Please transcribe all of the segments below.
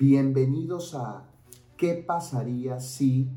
Bienvenidos a ¿Qué pasaría si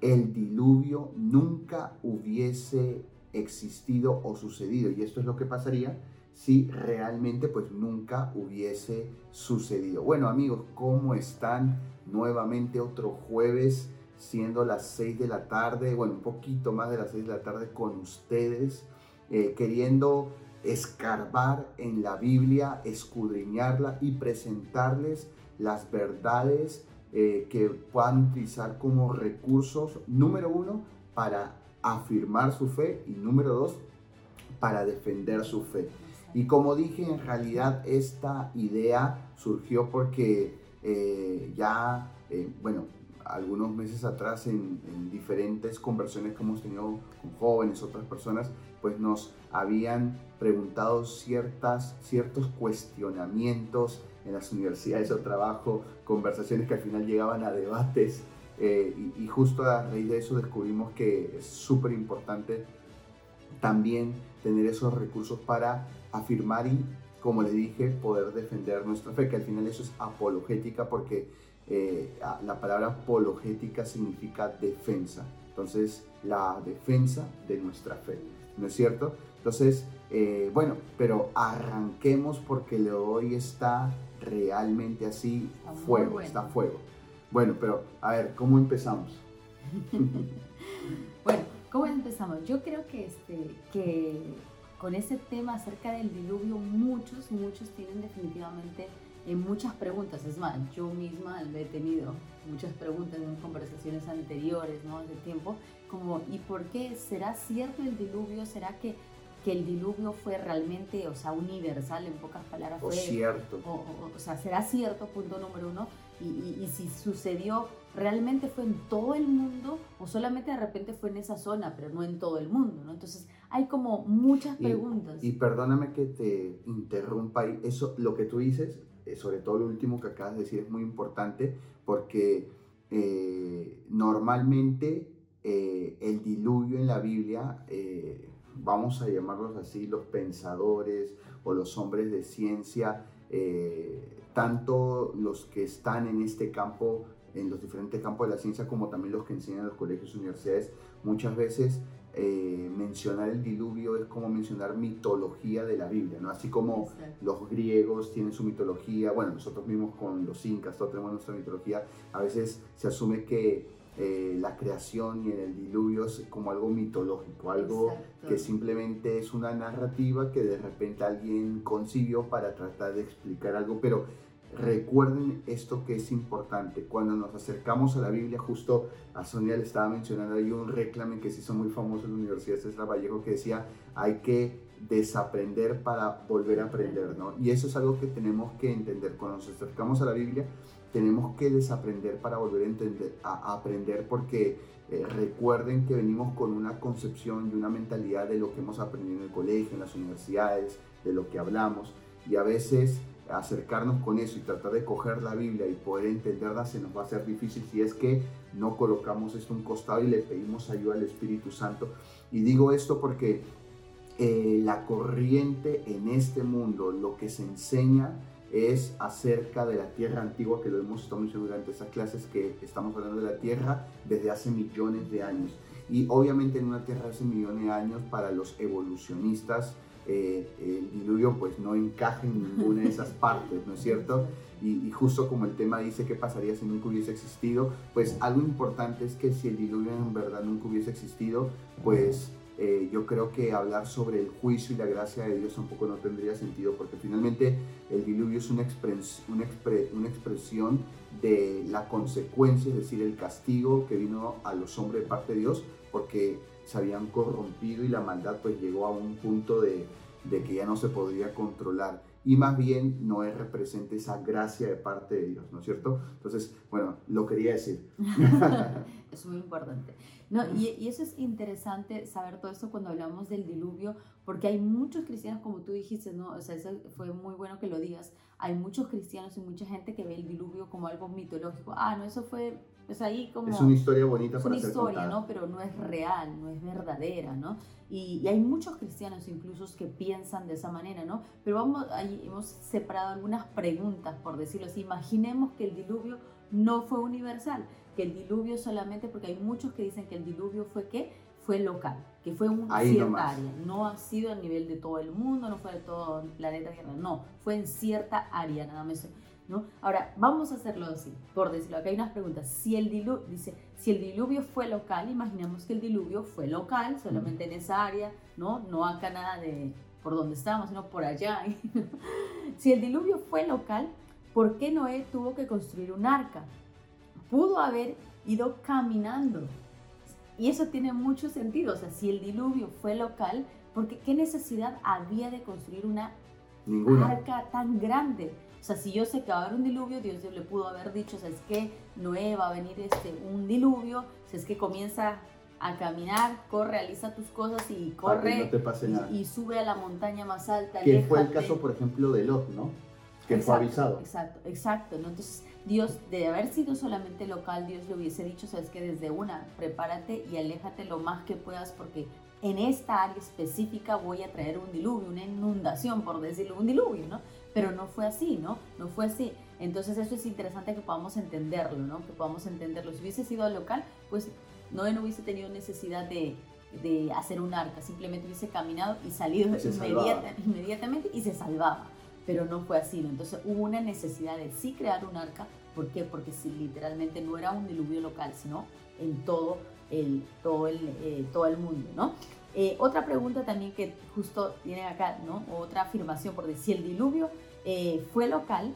el diluvio nunca hubiese existido o sucedido? Y esto es lo que pasaría si realmente pues nunca hubiese sucedido. Bueno amigos, ¿cómo están? Nuevamente otro jueves, siendo las 6 de la tarde, bueno, un poquito más de las 6 de la tarde con ustedes, eh, queriendo escarbar en la Biblia, escudriñarla y presentarles las verdades eh, que puedan utilizar como recursos, número uno, para afirmar su fe y número dos, para defender su fe. Y como dije, en realidad esta idea surgió porque eh, ya, eh, bueno, algunos meses atrás en, diferentes conversaciones que hemos tenido con jóvenes, otras personas, pues nos habían preguntado ciertas, ciertos cuestionamientos en las universidades o trabajo, conversaciones que al final llegaban a debates eh, y, justo a raíz de eso descubrimos que es súper importante también tener esos recursos para afirmar y, como le dije, poder defender nuestra fe, que al final eso es apologética porque eh, la palabra apologética significa defensa. Entonces, la defensa de nuestra fe, ¿no es cierto? Entonces, eh, bueno, pero arranquemos porque le hoy está realmente así, fuego, está fuego. Bueno, pero a ver, ¿cómo empezamos? bueno, ¿cómo empezamos? Yo creo que, este, que con ese tema acerca del diluvio, muchos, muchos tienen definitivamente en muchas preguntas. Es más, yo misma he tenido muchas preguntas en conversaciones anteriores, ¿no? Hace tiempo, como, ¿y por qué será cierto el diluvio? ¿Será que, que el diluvio fue realmente, o sea, universal, en pocas palabras? O cierto. O, o, sea, ¿será cierto, punto número uno? Y, y, si sucedió, ¿realmente fue en todo el mundo o solamente de repente fue en esa zona, pero no en todo el mundo, ¿no? Entonces, hay como muchas preguntas. Y, y perdóname que te interrumpa, eso, lo que tú dices eh, sobre todo lo último que acabas de decir es muy importante porque eh, normalmente eh, el diluvio en la Biblia, vamos a llamarlos así, los pensadores o los hombres de ciencia, tanto los que están en este campo, en los diferentes campos de la ciencia, como también los que enseñan en los colegios y universidades, muchas veces eh, mencionar el diluvio es como mencionar mitología de la Biblia, ¿no? Así como los griegos tienen su mitología, bueno, nosotros mismos con los incas todos tenemos nuestra mitología, a veces se asume que eh, la creación y el diluvio es como algo mitológico, algo que simplemente es una narrativa que de repente alguien concibió para tratar de explicar algo, pero Recuerden esto que es importante. Cuando nos acercamos a la Biblia, justo a Sonia le estaba mencionando, hay un reclame que se hizo muy famoso en la Universidad de César Vallejo que decía, hay que desaprender para volver a aprender, ¿no? Y eso es algo que tenemos que entender. Cuando nos acercamos a la Biblia, tenemos que desaprender para volver a, entender, a, aprender porque eh, recuerden que venimos con una concepción y una mentalidad de lo que hemos aprendido en el colegio, en las universidades, de lo que hablamos y a veces acercarnos con eso y tratar de coger la Biblia y poder entenderla se nos va a ser difícil si es que no colocamos esto a un costado y le pedimos ayuda al Espíritu Santo. Y digo esto porque eh, la corriente en este mundo, lo que se enseña es acerca de la tierra antigua, que lo hemos estado mencionando durante esas clases, que estamos hablando de la tierra desde hace millones de años. Y obviamente en una tierra de hace millones de años, para los evolucionistas, eh, el diluvio pues no encaja en ninguna de esas partes, ¿no es cierto? Y, justo como el tema dice qué pasaría si nunca hubiese existido, pues algo importante es que si el diluvio en verdad nunca hubiese existido, pues eh, yo creo que hablar sobre el juicio y la gracia de Dios tampoco no tendría sentido, porque finalmente el diluvio es una, una, una expresión de la consecuencia, es decir, el castigo que vino a los hombres de parte de Dios, porque se habían corrompido y la maldad pues llegó a un punto de, de que ya no se podría controlar y más bien no es representa esa gracia de parte de Dios, ¿no es cierto? Entonces, bueno, lo quería decir. es muy importante. No, y, y, eso es interesante saber todo esto cuando hablamos del diluvio, porque hay muchos cristianos, como tú dijiste, ¿no? O sea, eso fue muy bueno que lo digas, hay muchos cristianos y mucha gente que ve el diluvio como algo mitológico. Ah, no, eso fue, pues ahí como... Es una historia bonita es una historia, ¿no? Pero no es real, no es verdadera, ¿no? Y, hay muchos cristianos incluso que piensan de esa manera, ¿no? Pero vamos, ahí hemos separado algunas preguntas, por decirlo así. Imaginemos que el diluvio no fue universal, que el diluvio solamente, porque hay muchos que dicen que el diluvio fue qué? Fue local, que fue un cierta área, no ha sido a nivel de todo el mundo, no fue de todo el planeta Tierra, no, fue en cierta área nada más. ¿No? Ahora, vamos a hacerlo así, por decirlo, acá hay unas preguntas. Si el, diluvio, dice, si el diluvio fue local, imaginemos que el diluvio fue local, solamente en esa área, ¿no? No acá nada de por donde estamos, sino por allá. si el diluvio fue local, ¿por qué Noé tuvo que construir un arca? Pudo haber ido caminando. Y eso tiene mucho sentido. O sea, si el diluvio fue local, porque ¿qué necesidad había de construir una arca tan grande? O sea, si yo sé que va a haber un diluvio, Dios le pudo haber dicho, o es que Noé va a venir este, un diluvio, si es que comienza a caminar, corre, realiza tus cosas y corre y, sube a la montaña más alta. Que fue el caso, por ejemplo, de Lot, ¿no? que fue avisado. Exacto, exacto. ¿no? Entonces, Dios, de haber sido solamente local, Dios le hubiese dicho, sabes que desde una, prepárate y aléjate lo más que puedas porque en esta área específica voy a traer un diluvio, una inundación, por decirlo, un diluvio, ¿no? Pero no fue así, ¿no? No fue así. Entonces eso es interesante que podamos entenderlo, ¿no? Que podamos entenderlo. Si hubiese sido local, pues no, no hubiese tenido necesidad de, de hacer un arca, simplemente hubiese caminado y salido inmediatamente y se salvaba pero no fue así. Entonces hubo una necesidad de sí crear un arca, ¿por qué? Porque si literalmente no era un diluvio local, sino en todo el, todo el, eh, todo el mundo, ¿no? Eh, otra pregunta también que justo tienen acá, ¿no? Otra afirmación, por decir, si el diluvio eh, fue local,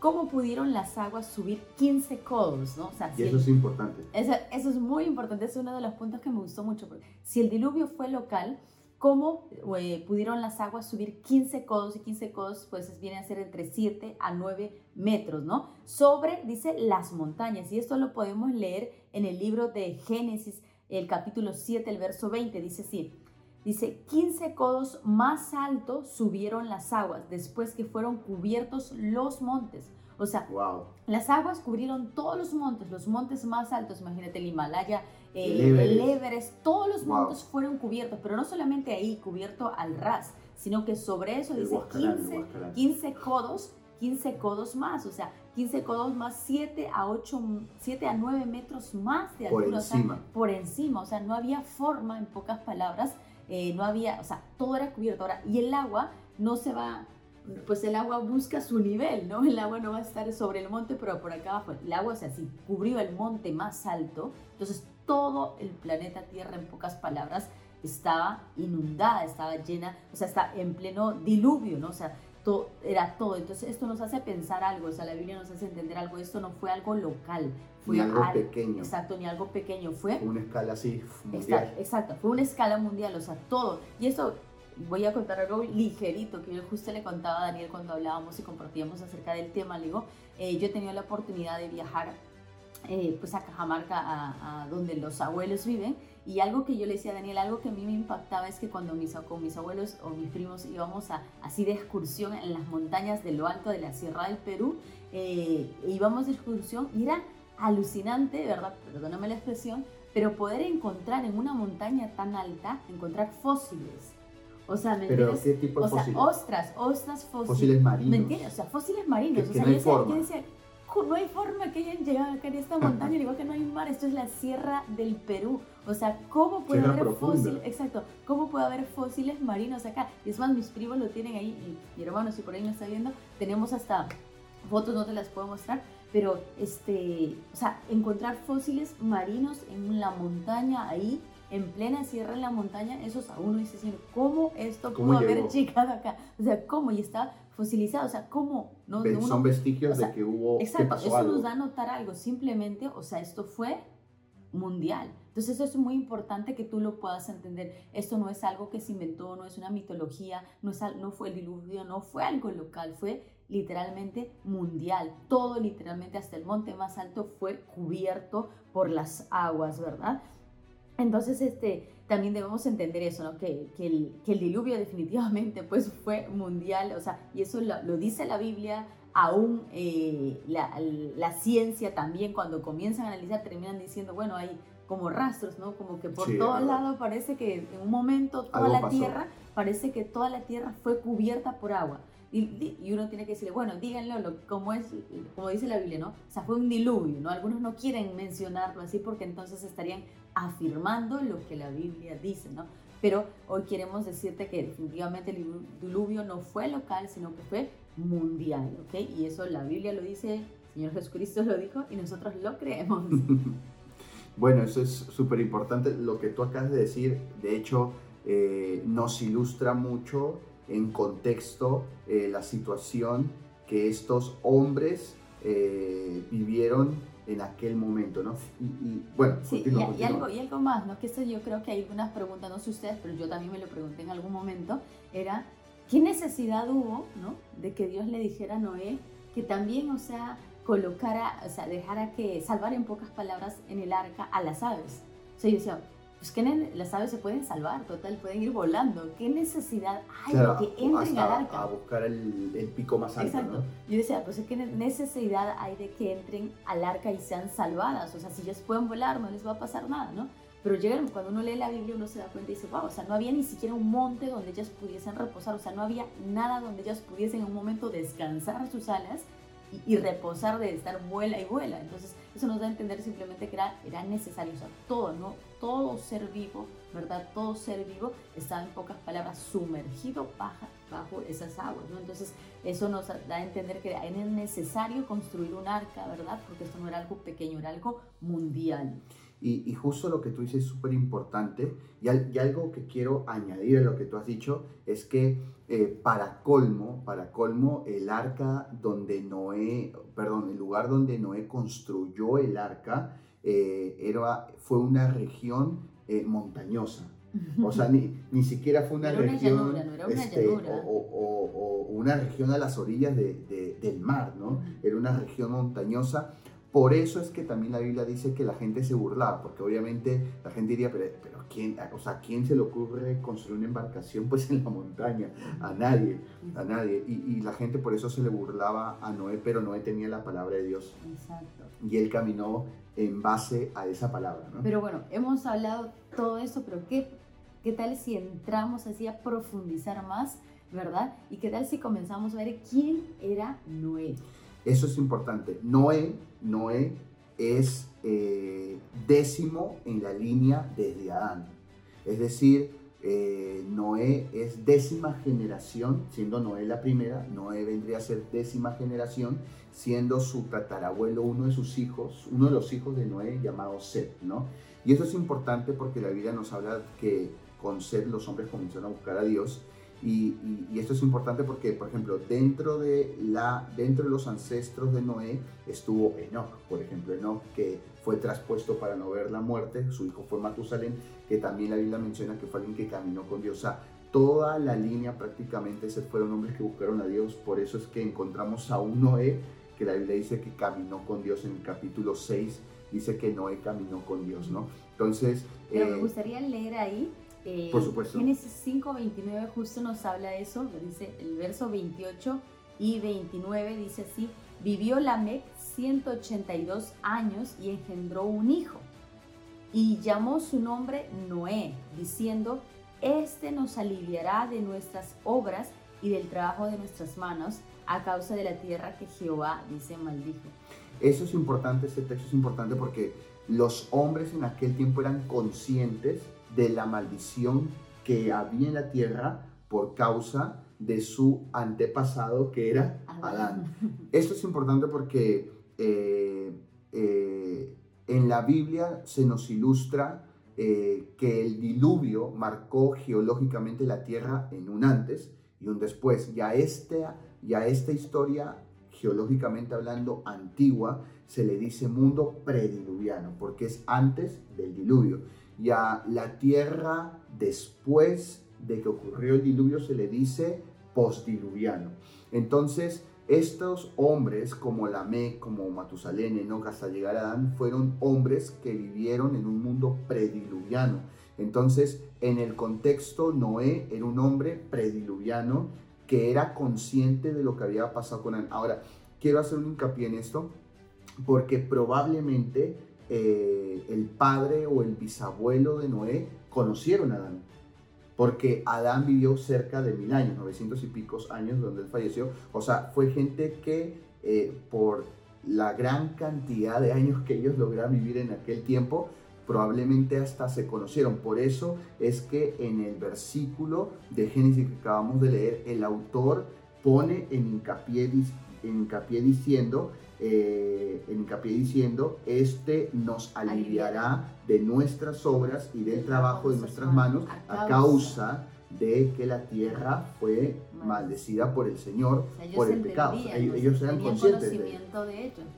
¿cómo pudieron las aguas subir 15 codos, ¿no? O sea, y eso es importante. Eso, eso, es muy importante, es uno de los puntos que me gustó mucho, porque si el diluvio fue local, cómo eh, pudieron las aguas subir 15 codos y 15 codos pues viene a ser entre 7 a 9 metros, ¿no? Sobre, dice, las montañas. Y esto lo podemos leer en el libro de Génesis, el capítulo 7, el verso 20, dice así, dice, 15 codos más alto subieron las aguas después que fueron cubiertos los montes. O sea, las aguas cubrieron todos los montes, los montes más altos, imagínate el Himalaya, el, Everest. todos los montes fueron cubiertos, pero no solamente ahí, cubierto al ras, sino que sobre eso dice 15, 15 codos, 15 codos más, o sea, 15 codos más 7 a 8, 7 a 9 metros más de altura. Por encima. por encima, o sea, no había forma, en pocas palabras, eh, no había, o sea, todo era cubierto. Ahora, y el agua no se va, pues el agua busca su nivel, ¿no? El agua no va a estar sobre el monte, pero por acá abajo. El agua, o sea, si cubrió el monte más alto, entonces todo el planeta Tierra, en pocas palabras, estaba inundada, estaba llena, o sea, está en pleno diluvio, ¿no? O sea, todo, era todo. Entonces, esto nos hace pensar algo, o sea, la Biblia nos hace entender algo. Esto no fue algo local, fue ni algo pequeño. Exacto, ni algo pequeño, fue. Una escala así, mundial. Exacto, fue una escala mundial, o sea, todo. Y esto, voy a contar algo ligerito que yo justo le contaba a Daniel cuando hablábamos y compartíamos acerca del tema. Le digo, eh, yo he tenido la oportunidad de viajar eh, pues a Cajamarca, a, donde los abuelos viven. Y algo que yo le decía a Daniel, algo que a mí me impactaba es que cuando mis, con mis abuelos o mis primos íbamos a, así de excursión en las montañas de lo alto de la Sierra del Perú, eh, íbamos de excursión y era alucinante, ¿verdad? Perdóname la expresión, pero poder encontrar en una montaña tan alta, encontrar fósiles. O sea, ¿me ¿Pero qué tipo de o fósiles? Sea, ostras, ostras fósiles. Fósiles marinos. ¿Me entiendes? O sea, fósiles marinos. o sea, yo decía, no hay forma que hayan llegado acá en esta montaña, igual que no hay mar, esto es la sierra del Perú. O sea, ¿cómo puede haber fósiles? Exacto, ¿cómo puede haber fósiles marinos acá? Y es más, mis primos lo tienen ahí, y mi hermano, si por ahí me está viendo, tenemos hasta fotos, no te las puedo mostrar, pero este, o sea, encontrar fósiles marinos en la montaña ahí, en plena sierra en la montaña, eso a uno dice, ¿cómo esto pudo haber llegado acá? O sea, ¿cómo? Y está fosilizado, o sea, ¿cómo? No, son vestigios de que hubo... Exacto, eso nos da a notar algo, simplemente, o sea, esto fue mundial. Entonces eso es muy importante que tú lo puedas entender. Esto no es algo que se inventó, no es una mitología, no, es, no fue el diluvio, no fue algo local, fue literalmente mundial. Todo literalmente hasta el monte más alto fue cubierto por las aguas, ¿verdad? Entonces, este, también debemos entender eso, ¿no? Que, que, el, que el, diluvio definitivamente pues fue mundial, o sea, y eso lo, lo dice la Biblia, aún eh, la, la, ciencia también cuando comienzan a analizar terminan diciendo, bueno, hay como rastros, ¿no? Como que por todos lados parece que en un momento toda la tierra, parece que toda la tierra fue cubierta por agua. Y, uno tiene que decirle, bueno, díganlo como, es, como dice la Biblia, ¿no? O sea, fue un diluvio, ¿no? Algunos no quieren mencionarlo así porque entonces estarían afirmando lo que la Biblia dice, ¿no? Pero hoy queremos decirte que definitivamente el diluvio no fue local, sino que fue mundial, ¿ok? Y eso la Biblia lo dice, el Señor Jesucristo lo dijo y nosotros lo creemos. bueno, eso es súper importante. Lo que tú acabas de decir, de hecho, eh, nos ilustra mucho en contexto eh, la situación que estos hombres eh, vivieron en aquel momento, ¿no? Y, bueno, sí, y, algo, y algo más, ¿no? Que esto yo creo que hay algunas preguntas, no sé ustedes, pero yo también me lo pregunté en algún momento, era, ¿qué necesidad hubo, ¿no? De que Dios le dijera a Noé que también, o sea, colocara, o sea, dejara que, salvar en pocas palabras en el arca a las aves. O sea, yo decía, pues que las aves se pueden salvar, total, pueden ir volando. ¿Qué necesidad hay de que entren al arca? A buscar el, el pico más alto. Exacto. Yo decía, pues ¿qué necesidad hay de que entren al arca y sean salvadas? O sea, si ellas pueden volar, no les va a pasar nada, ¿no? Pero llegan, cuando uno lee la Biblia, uno se da cuenta y dice, wow, o sea, no había ni siquiera un monte donde ellas pudiesen reposar, o sea, no había nada donde ellas pudiesen en un momento descansar sus alas y, y reposar de estar vuela y vuela. Entonces, eso nos da a entender simplemente que era, era necesario, o sea, todo, ¿no? Todo ser vivo, ¿verdad? Todo ser vivo estaba en pocas palabras sumergido bajo, bajo esas aguas, ¿no? Entonces, eso nos da a entender que era necesario construir un arca, ¿verdad? Porque esto no era algo pequeño, era algo mundial. Y, justo lo que tú dices es súper importante. Y, algo que quiero añadir a lo que tú has dicho es que eh, para colmo, para colmo, el arca donde Noé, perdón, el lugar donde Noé construyó el arca eh, era, fue una región eh, montañosa. O sea, ni, ni siquiera fue una región este, o, una región a las orillas de, del mar, ¿no? Era una región montañosa por eso es que también la Biblia dice que la gente se burlaba, porque obviamente la gente diría, pero, pero ¿quién, o sea, ¿quién se le ocurre construir una embarcación pues en la montaña? A nadie, a nadie. Y, la gente por eso se le burlaba a Noé, pero Noé tenía la palabra de Dios. Exacto. Y él caminó en base a esa palabra. ¿no? Pero bueno, hemos hablado todo eso, pero ¿qué, qué tal si entramos así a profundizar más, verdad? ¿Y qué tal si comenzamos a ver quién era Noé? Eso es importante. Noé, Noé es eh, décimo en la línea desde Adán. Es decir, eh, Noé es décima generación, siendo Noé la primera, Noé vendría a ser décima generación, siendo su tatarabuelo uno de sus hijos, uno de los hijos de Noé llamado Seth, ¿no? Y eso es importante porque la Biblia nos habla que con Seth los hombres comenzaron a buscar a Dios y, esto es importante porque, por ejemplo, dentro de, la, dentro de los ancestros de Noé estuvo Enoch, por ejemplo, Enoch que fue traspuesto para no ver la muerte, su hijo fue Matusalén, que también la Biblia menciona que fue alguien que caminó con Dios. O sea, toda la línea prácticamente se fueron hombres que buscaron a Dios, por eso es que encontramos a un Noé, que la Biblia dice que caminó con Dios en el capítulo 6, dice que Noé caminó con Dios, ¿no? Entonces... Pero me eh, gustaría leer ahí eh, Por supuesto. Génesis 5.29 justo nos habla eso, lo dice el verso 28 y 29, dice así, vivió Lamec 182 años y engendró un hijo, y llamó su nombre Noé, diciendo, Este nos aliviará de nuestras obras y del trabajo de nuestras manos a causa de la tierra que Jehová dice maldijo. Eso es importante, este texto es importante porque los hombres en aquel tiempo eran conscientes de la maldición que había en la tierra por causa de su antepasado que era Adán. Esto es importante porque eh, eh, en la Biblia se nos ilustra eh, que el diluvio marcó geológicamente la tierra en un antes y un después. Ya, este, ya esta historia, geológicamente hablando, antigua, se le dice mundo prediluviano, porque es antes del diluvio y a la tierra después de que ocurrió el diluvio se le dice postdiluviano. Entonces, Estos hombres, como Lamé, como Matusalén, hasta llegar a Adán, fueron hombres que vivieron en un mundo prediluviano. Entonces, en el contexto, Noé era un hombre prediluviano que era consciente de lo que había pasado con Adán. Ahora, quiero hacer un hincapié en esto, porque probablemente eh, el padre o el bisabuelo de Noé conocieron a Adán porque Adán vivió cerca de mil años, 900 y picos años donde él falleció. O sea, fue gente que eh, por la gran cantidad de años que ellos lograron vivir en aquel tiempo, probablemente hasta se conocieron. Por eso es que en el versículo de Génesis que acabamos de leer, el autor pone en en hincapié diciendo eh, en hincapié diciendo, este nos aliviará de nuestras obras y del trabajo de nuestras manos a causa de que la tierra fue maldecida por el Señor por el pecado. ellos, eran conscientes de, ello.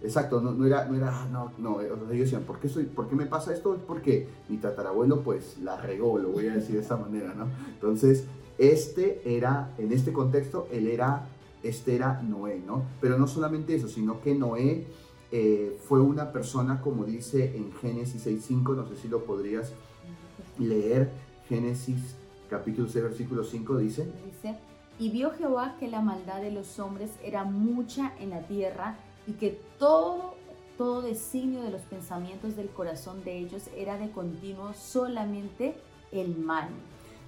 Exacto, no, no, era, no era, ah, no, no, ellos decían, ¿por qué, soy, ¿por qué me pasa esto? Es porque mi tatarabuelo pues la regó, lo voy a decir de esta manera, ¿no? Entonces, este era, en este contexto, él era este era Noé, ¿no? Pero no solamente eso, sino que Noé eh, fue una persona, como dice en Génesis 6.5, no sé si lo podrías leer, Génesis capítulo 6, versículo 5 dice. Dice, y vio Jehová que la maldad de los hombres era mucha en la tierra y que todo, todo designio de los pensamientos del corazón de ellos era de continuo solamente el mal.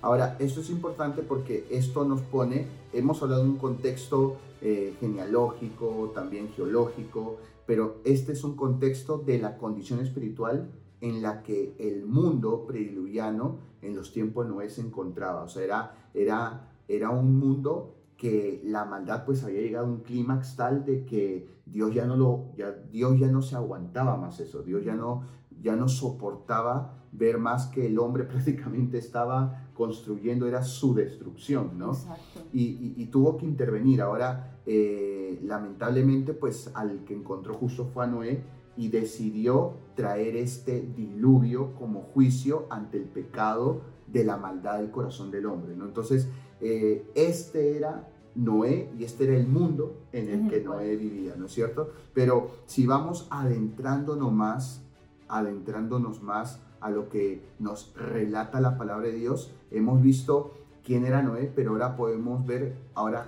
Ahora, esto es importante porque esto nos pone, hemos hablado de un contexto eh, genealógico, también geológico, pero este es un contexto de la condición espiritual en la que el mundo prediluviano en los tiempos de Noé se encontraba. O sea, era, era, era un mundo que la maldad pues había llegado a un clímax tal de que Dios ya no lo ya, Dios ya no se aguantaba más eso, Dios ya no ya no soportaba ver más que el hombre prácticamente estaba construyendo, era su destrucción, ¿no? Exacto. Y, tuvo que intervenir. Ahora, eh, lamentablemente, pues al que encontró justo fue a Noé y decidió traer este diluvio como juicio ante el pecado de la maldad del corazón del hombre, ¿no? Entonces, eh, este era Noé y este era el mundo en el que Noé vivía, ¿no es cierto? Pero si vamos adentrándonos más, adentrándonos más a lo que nos relata la palabra de Dios, hemos visto quién era Noé, pero ahora podemos ver ahora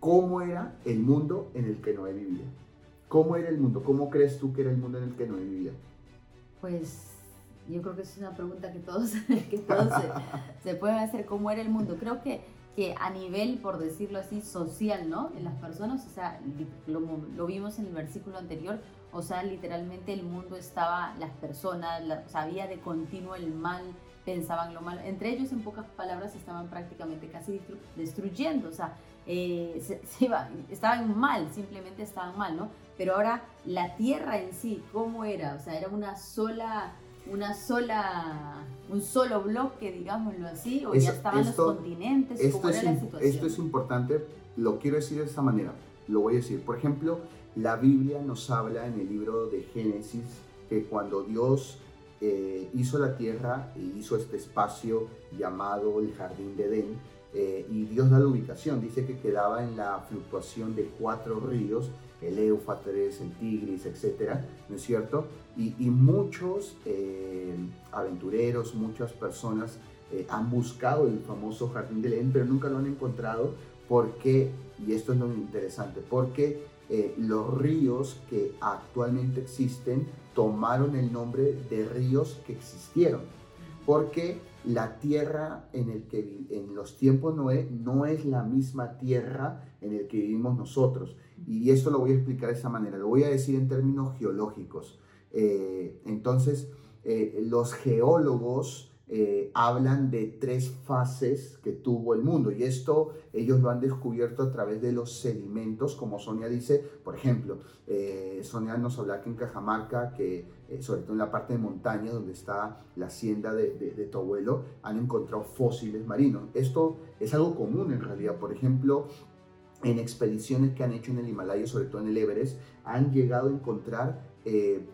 cómo era el mundo en el que Noé vivía. ¿Cómo era el mundo? ¿Cómo crees tú que era el mundo en el que Noé vivía? Pues yo creo que es una pregunta que todos, que todos se, pueden hacer. ¿Cómo era el mundo? Creo que, que a nivel, por decirlo así, social, ¿no? En las personas, o sea, lo, lo vimos en el versículo anterior, o sea, literalmente el mundo estaba, las personas, sabía de continuo el mal, pensaban lo mal. Entre ellos, en pocas palabras, estaban prácticamente casi destruyendo, o sea, eh, se, estaban mal, simplemente estaban mal, ¿no? Pero ahora la tierra en sí, ¿cómo era? O sea, era una sola, una sola, un solo bloque, digámoslo así, o ya estaban los continentes, ¿cómo era la situación? Esto es importante, lo quiero decir de esta manera, lo voy a decir. Por ejemplo, la Biblia nos habla en el libro de Génesis que cuando Dios eh, hizo la tierra y hizo este espacio llamado el jardín de Edén, eh, y Dios da la ubicación, dice que quedaba en la fluctuación de cuatro ríos, el Éufrates, el Tigris, etcétera, ¿no es cierto? Y, muchos eh, aventureros, muchas personas han buscado el famoso jardín de Edén, pero nunca lo han encontrado porque, y esto es lo interesante, porque eh, los ríos que actualmente existen tomaron el nombre de ríos que existieron, porque la tierra en, el que, en los tiempos Noé no es la misma tierra en el que vivimos nosotros. Y esto lo voy a explicar de esa manera, lo voy a decir en términos geológicos. Eh, entonces, eh, los geólogos eh, hablan de tres fases que tuvo el mundo. Y esto ellos lo han descubierto a través de los sedimentos, como Sonia dice, por ejemplo, eh, Sonia nos habla que en Cajamarca, que eh, sobre todo en la parte de montaña donde está la hacienda de, de, tu abuelo, han encontrado fósiles marinos. Esto es algo común en realidad, por ejemplo, en expediciones que han hecho en el Himalaya, sobre todo en el Everest, han llegado a encontrar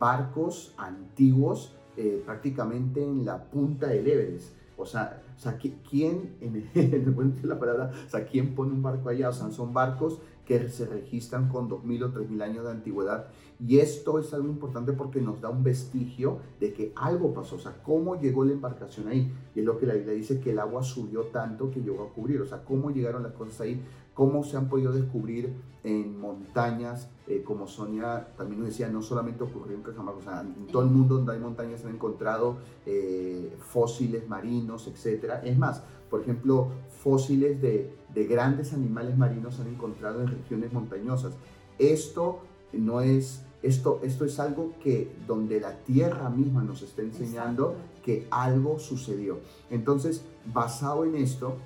barcos antiguos eh, prácticamente en la punta del Everest. O sea, o sea ¿quién, en, el, la palabra, o sea, ¿quién pone un barco allá? O sea, son barcos que se registran con 2.000 o 3.000 años de antigüedad. Y esto es algo importante porque nos da un vestigio de que algo pasó, o sea, cómo llegó la embarcación ahí. Y es lo que la Biblia dice, que el agua subió tanto que llegó a cubrir, o sea, cómo llegaron las cosas ahí, cómo se han podido descubrir en montañas, eh, como Sonia también nos decía, no solamente ocurrió en Cajamarca, o sea, en todo el mundo donde hay montañas se han encontrado eh, fósiles marinos, etc. Es más, por ejemplo, fósiles de, de grandes animales marinos se han encontrado en regiones montañosas. Esto no es esto, esto es algo que donde la tierra misma nos está enseñando que algo sucedió. Entonces, basado en esto,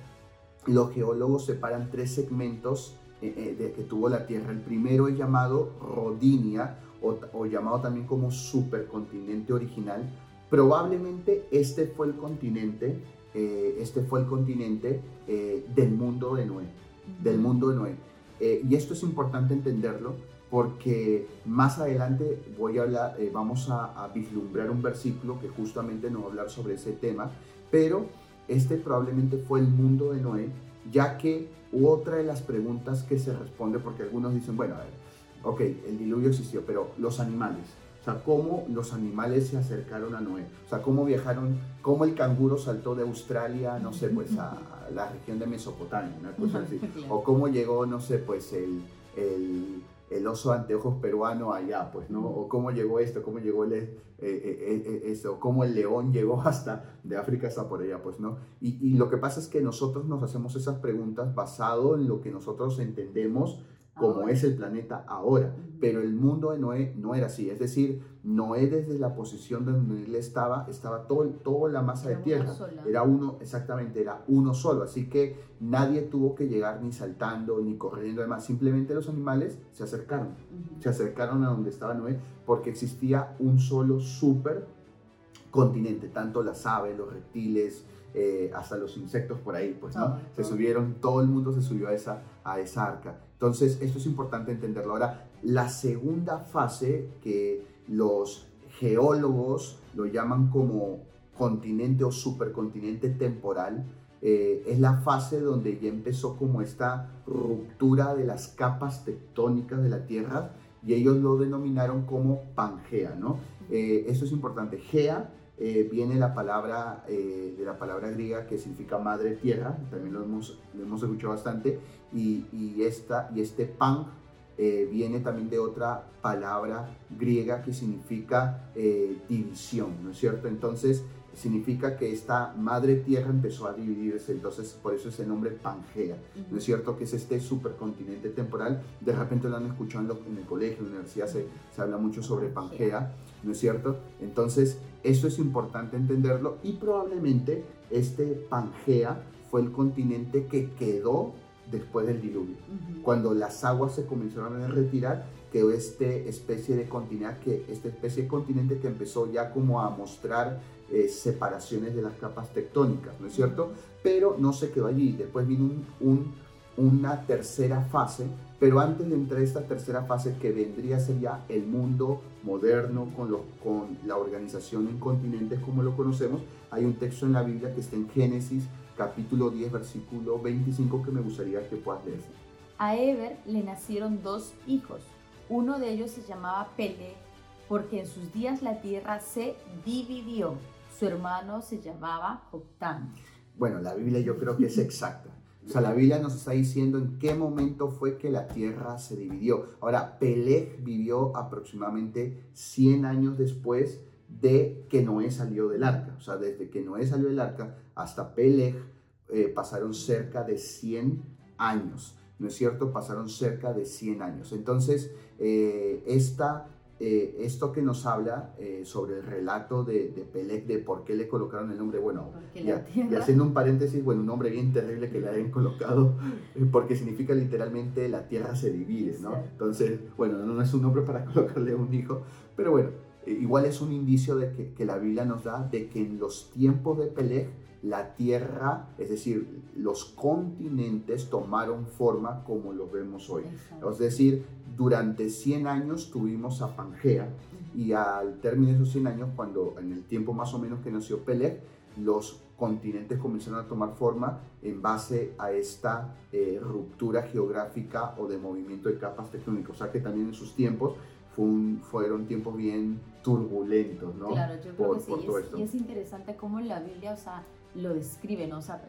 los geólogos separan tres segmentos eh, eh, de que tuvo la Tierra. El primero es llamado Rodinia o, llamado también como supercontinente original. Probablemente este fue el continente, eh, este fue el continente del mundo de Noé, del mundo de Noé. y esto es importante entenderlo porque más adelante voy a hablar, vamos a, a, vislumbrar un versículo que justamente nos va a hablar sobre ese tema, pero este probablemente fue el mundo de Noé, ya que otra de las preguntas que se responde, porque algunos dicen, bueno, a ver, ok, el diluvio existió, pero los animales, o sea, cómo los animales se acercaron a Noé, o sea, cómo viajaron, cómo el canguro saltó de Australia, no sé, pues a la región de Mesopotamia, una cosa así, o cómo llegó, no sé, pues el, el el oso anteojos peruano allá, pues, ¿no? O cómo llegó esto, cómo llegó el, eh, eh, eh, esto, cómo el león llegó hasta de África hasta por allá, pues, ¿no? Y, lo que pasa es que nosotros nos hacemos esas preguntas basado en lo que nosotros entendemos como es el planeta ahora. Pero el mundo de Noé no era así. Es decir, Noé desde la posición donde él estaba, estaba todo, toda la masa de tierra. Era uno, exactamente, era uno solo. Así que nadie tuvo que llegar ni saltando ni corriendo. Además, simplemente los animales se acercaron. Se acercaron a donde estaba Noé porque existía un solo super continente. Tanto las aves, los reptiles, eh, hasta los insectos por ahí, pues, ¿no? se subieron, todo el mundo se subió a esa, a esa arca. Entonces, esto es importante entenderlo. Ahora, la segunda fase que los geólogos lo llaman como continente o supercontinente temporal, eh, es la fase donde ya empezó como esta ruptura de las capas tectónicas de la Tierra y ellos lo denominaron como Pangea, ¿no? Eh, esto es importante. Gea eh, viene la palabra, eh, de la palabra griega que significa madre tierra, también lo hemos, hemos escuchado bastante, y, y, esta, y este pan eh, viene también de otra palabra griega que significa división, ¿no es cierto? Entonces, significa que esta madre tierra empezó a dividirse, entonces por eso es el nombre Pangea, ¿no es cierto? Que es este supercontinente temporal, de repente lo han escuchado en, el colegio, en la universidad se, se, habla mucho sobre Pangea, ¿no es cierto? Entonces, eso es importante entenderlo y probablemente este Pangea fue el continente que quedó después del diluvio. Cuando las aguas se comenzaron a retirar, quedó esta especie de continente que, esta especie de continente que empezó ya como a mostrar eh, separaciones de las capas tectónicas, ¿no es cierto? Pero no se quedó allí. Después vino un, una tercera fase, pero antes de entrar a esta tercera fase que vendría a ser ya el mundo moderno con, con la organización en continentes como lo conocemos, hay un texto en la Biblia que está en Génesis capítulo 10 versículo 25 que me gustaría que puedas leer. A Eber le nacieron dos hijos. Uno de ellos se llamaba Pele porque en sus días la tierra se dividió su hermano se llamaba Joctán. Bueno, la Biblia yo creo que es exacta. O sea, la Biblia nos está diciendo en qué momento fue que la tierra se dividió. Ahora, Peleg vivió aproximadamente 100 años después de que Noé salió del arca. O sea, desde que Noé salió del arca hasta Peleg eh, pasaron cerca de 100 años. ¿No es cierto? Pasaron cerca de 100 años. Entonces, eh, esta eh, esto que nos habla eh, sobre el relato de, de Pelec, de por qué le colocaron el nombre, bueno, y haciendo un paréntesis, bueno, un nombre bien terrible que le hayan colocado, eh, porque significa literalmente la tierra se divide, ¿no? Entonces, bueno, no es un nombre para colocarle a un hijo, pero bueno, igual es un indicio de que, que, la Biblia nos da de que en los tiempos de Pelec, la tierra, es decir, los continentes tomaron forma como lo vemos hoy. Es decir, durante 100 años tuvimos a Pangea y al término de esos 100 años, cuando en el tiempo más o menos que nació Peleg, los continentes comenzaron a tomar forma en base a esta eh, ruptura geográfica o de movimiento de capas tectónicas. O sea que también en sus tiempos fueron tiempos bien turbulentos, ¿no? Claro, yo creo que sí. y, es, interesante cómo la Biblia, o sea, lo describe, ¿no? O sea,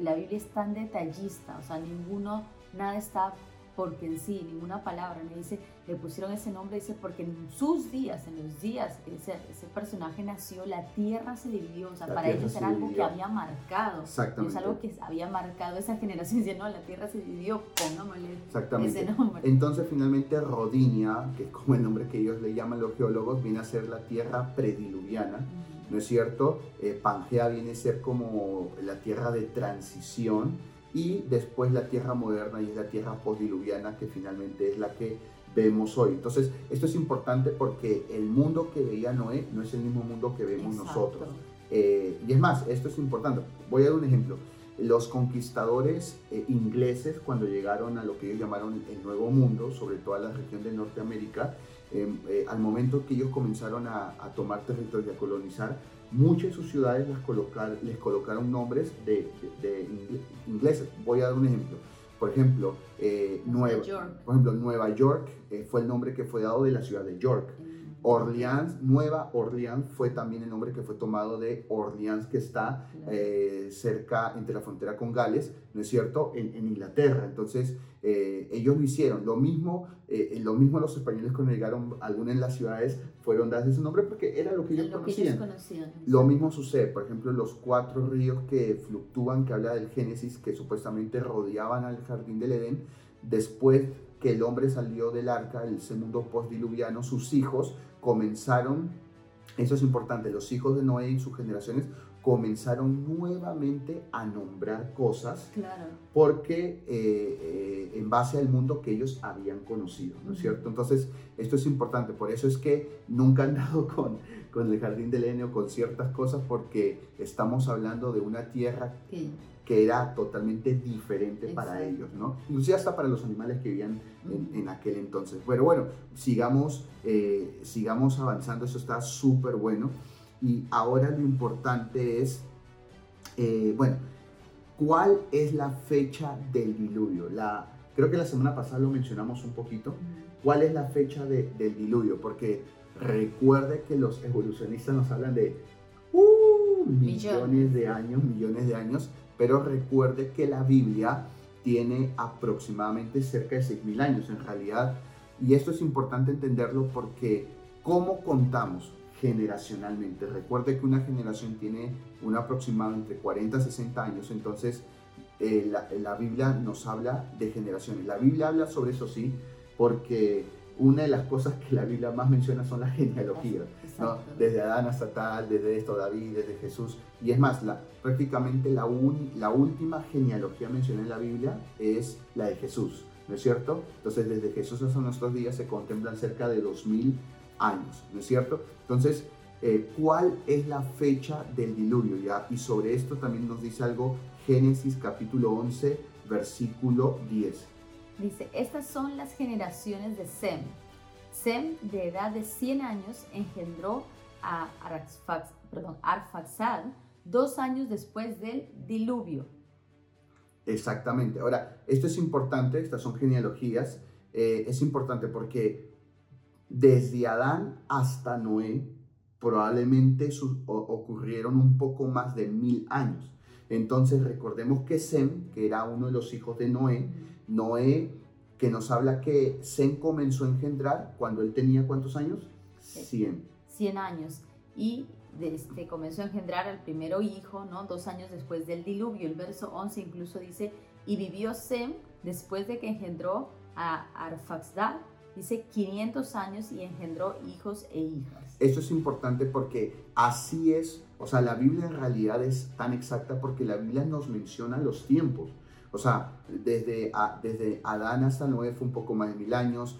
la Biblia es tan detallista, o sea, ninguno, nada está porque en sí, ninguna palabra, me dice, le pusieron ese nombre, dice, porque en sus días, en los días ese, ese personaje nació, la tierra se dividió, o sea, para ellos era algo que había marcado, Exactamente. es algo que había marcado esa generación, dice, no, la tierra se dividió, pongámosle Exactamente. ese nombre. Entonces, finalmente, Rodinia, que es como el nombre que ellos le llaman los geólogos, viene a ser la tierra prediluviana. ¿No es cierto? Eh, Pangea viene a ser como la tierra de transición, y después la tierra moderna y es la tierra postdiluviana que finalmente es la que vemos hoy. Entonces, esto es importante porque el mundo que veía Noé no es el mismo mundo que vemos nosotros. Eh, y es más, esto es importante. Voy a dar un ejemplo. Los conquistadores eh, ingleses, cuando llegaron a lo que ellos llamaron el Nuevo Mundo, sobre todo a la región de Norteamérica, em, eh, al momento que ellos comenzaron a, a tomar territorio y a colonizar, Muchas de sus ciudades las colocar, les colocaron nombres de, de, ingleses. Voy a dar un ejemplo. Por ejemplo, eh, Nueva, por ejemplo, Nueva York eh, fue el nombre que fue dado de la ciudad de York. Orleans, Nueva Orleans fue también el nombre que fue tomado de Orleans, que está eh, cerca entre la frontera con Gales, ¿no es cierto?, en, Inglaterra. Entonces, eh, ellos lo hicieron. Lo mismo, eh, lo mismo los españoles cuando llegaron, algunas en las ciudades fueron dadas ese nombre porque era lo que ellos, conocían. Lo mismo sucede, por ejemplo, los cuatro ríos que fluctúan, que habla del Génesis, que supuestamente rodeaban al jardín del Edén, después que el hombre salió del arca, el segundo postdiluviano, sus hijos comenzaron, eso es importante, los hijos de Noé y sus generaciones comenzaron nuevamente a nombrar cosas claro. porque eh, eh, en base al mundo que ellos habían conocido, ¿no es cierto? Entonces, esto es importante, por eso es que nunca han dado con, con el jardín del Enio, con ciertas cosas, porque estamos hablando de una tierra que era totalmente diferente para ellos, ¿no? Inclusive hasta para los animales que vivían en, aquel entonces. Pero bueno, sigamos, eh, sigamos avanzando, eso está súper bueno. Y ahora lo importante es, eh, bueno, ¿cuál es la fecha del diluvio? La, creo que la semana pasada lo mencionamos un poquito. ¿Cuál es la fecha del diluvio? Porque recuerde que los evolucionistas nos hablan de uh, millones de años, millones de años pero recuerde que la Biblia tiene aproximadamente cerca de 6.000 años en realidad. Y esto es importante entenderlo porque ¿cómo contamos generacionalmente? Recuerde que una generación tiene un aproximado entre 40 y 60 años, entonces eh, la, la, Biblia nos habla de generaciones. La Biblia habla sobre eso sí, porque una de las cosas que la Biblia más menciona son las genealogías, ¿no? desde Adán hasta tal, desde esto David, desde Jesús. Y es más, la, prácticamente la, la última genealogía mencionada en la Biblia es la de Jesús, ¿no es cierto? Entonces, desde Jesús hasta nuestros días se contemplan cerca de 2000 años, ¿no es cierto? Entonces, eh, ¿cuál es la fecha del diluvio? ¿ya? Y sobre esto también nos dice algo Génesis capítulo 11, versículo 10. Dice, estas son las generaciones de Sem. Sem, de edad de 100 años, engendró a Arfaxad dos años después del diluvio. Exactamente. Ahora, esto es importante, estas son genealogías. Eh, es importante porque desde Adán hasta Noé probablemente ocurrieron un poco más de mil años. Entonces recordemos que Sem, que era uno de los hijos de Noé, Noé, que nos habla que Sem comenzó a engendrar cuando él tenía cuántos años? 100. 100 años. Y este, comenzó a engendrar al primero hijo, ¿no? Dos años después del diluvio. El verso 11 incluso dice, y vivió Sem después de que engendró a Arfaxdad, dice 500 años y engendró hijos e hijas. Esto es importante porque así es, o sea, la Biblia en realidad es tan exacta porque la Biblia nos menciona los tiempos. O sea, desde, desde Adán hasta Noé fue un poco más de mil años.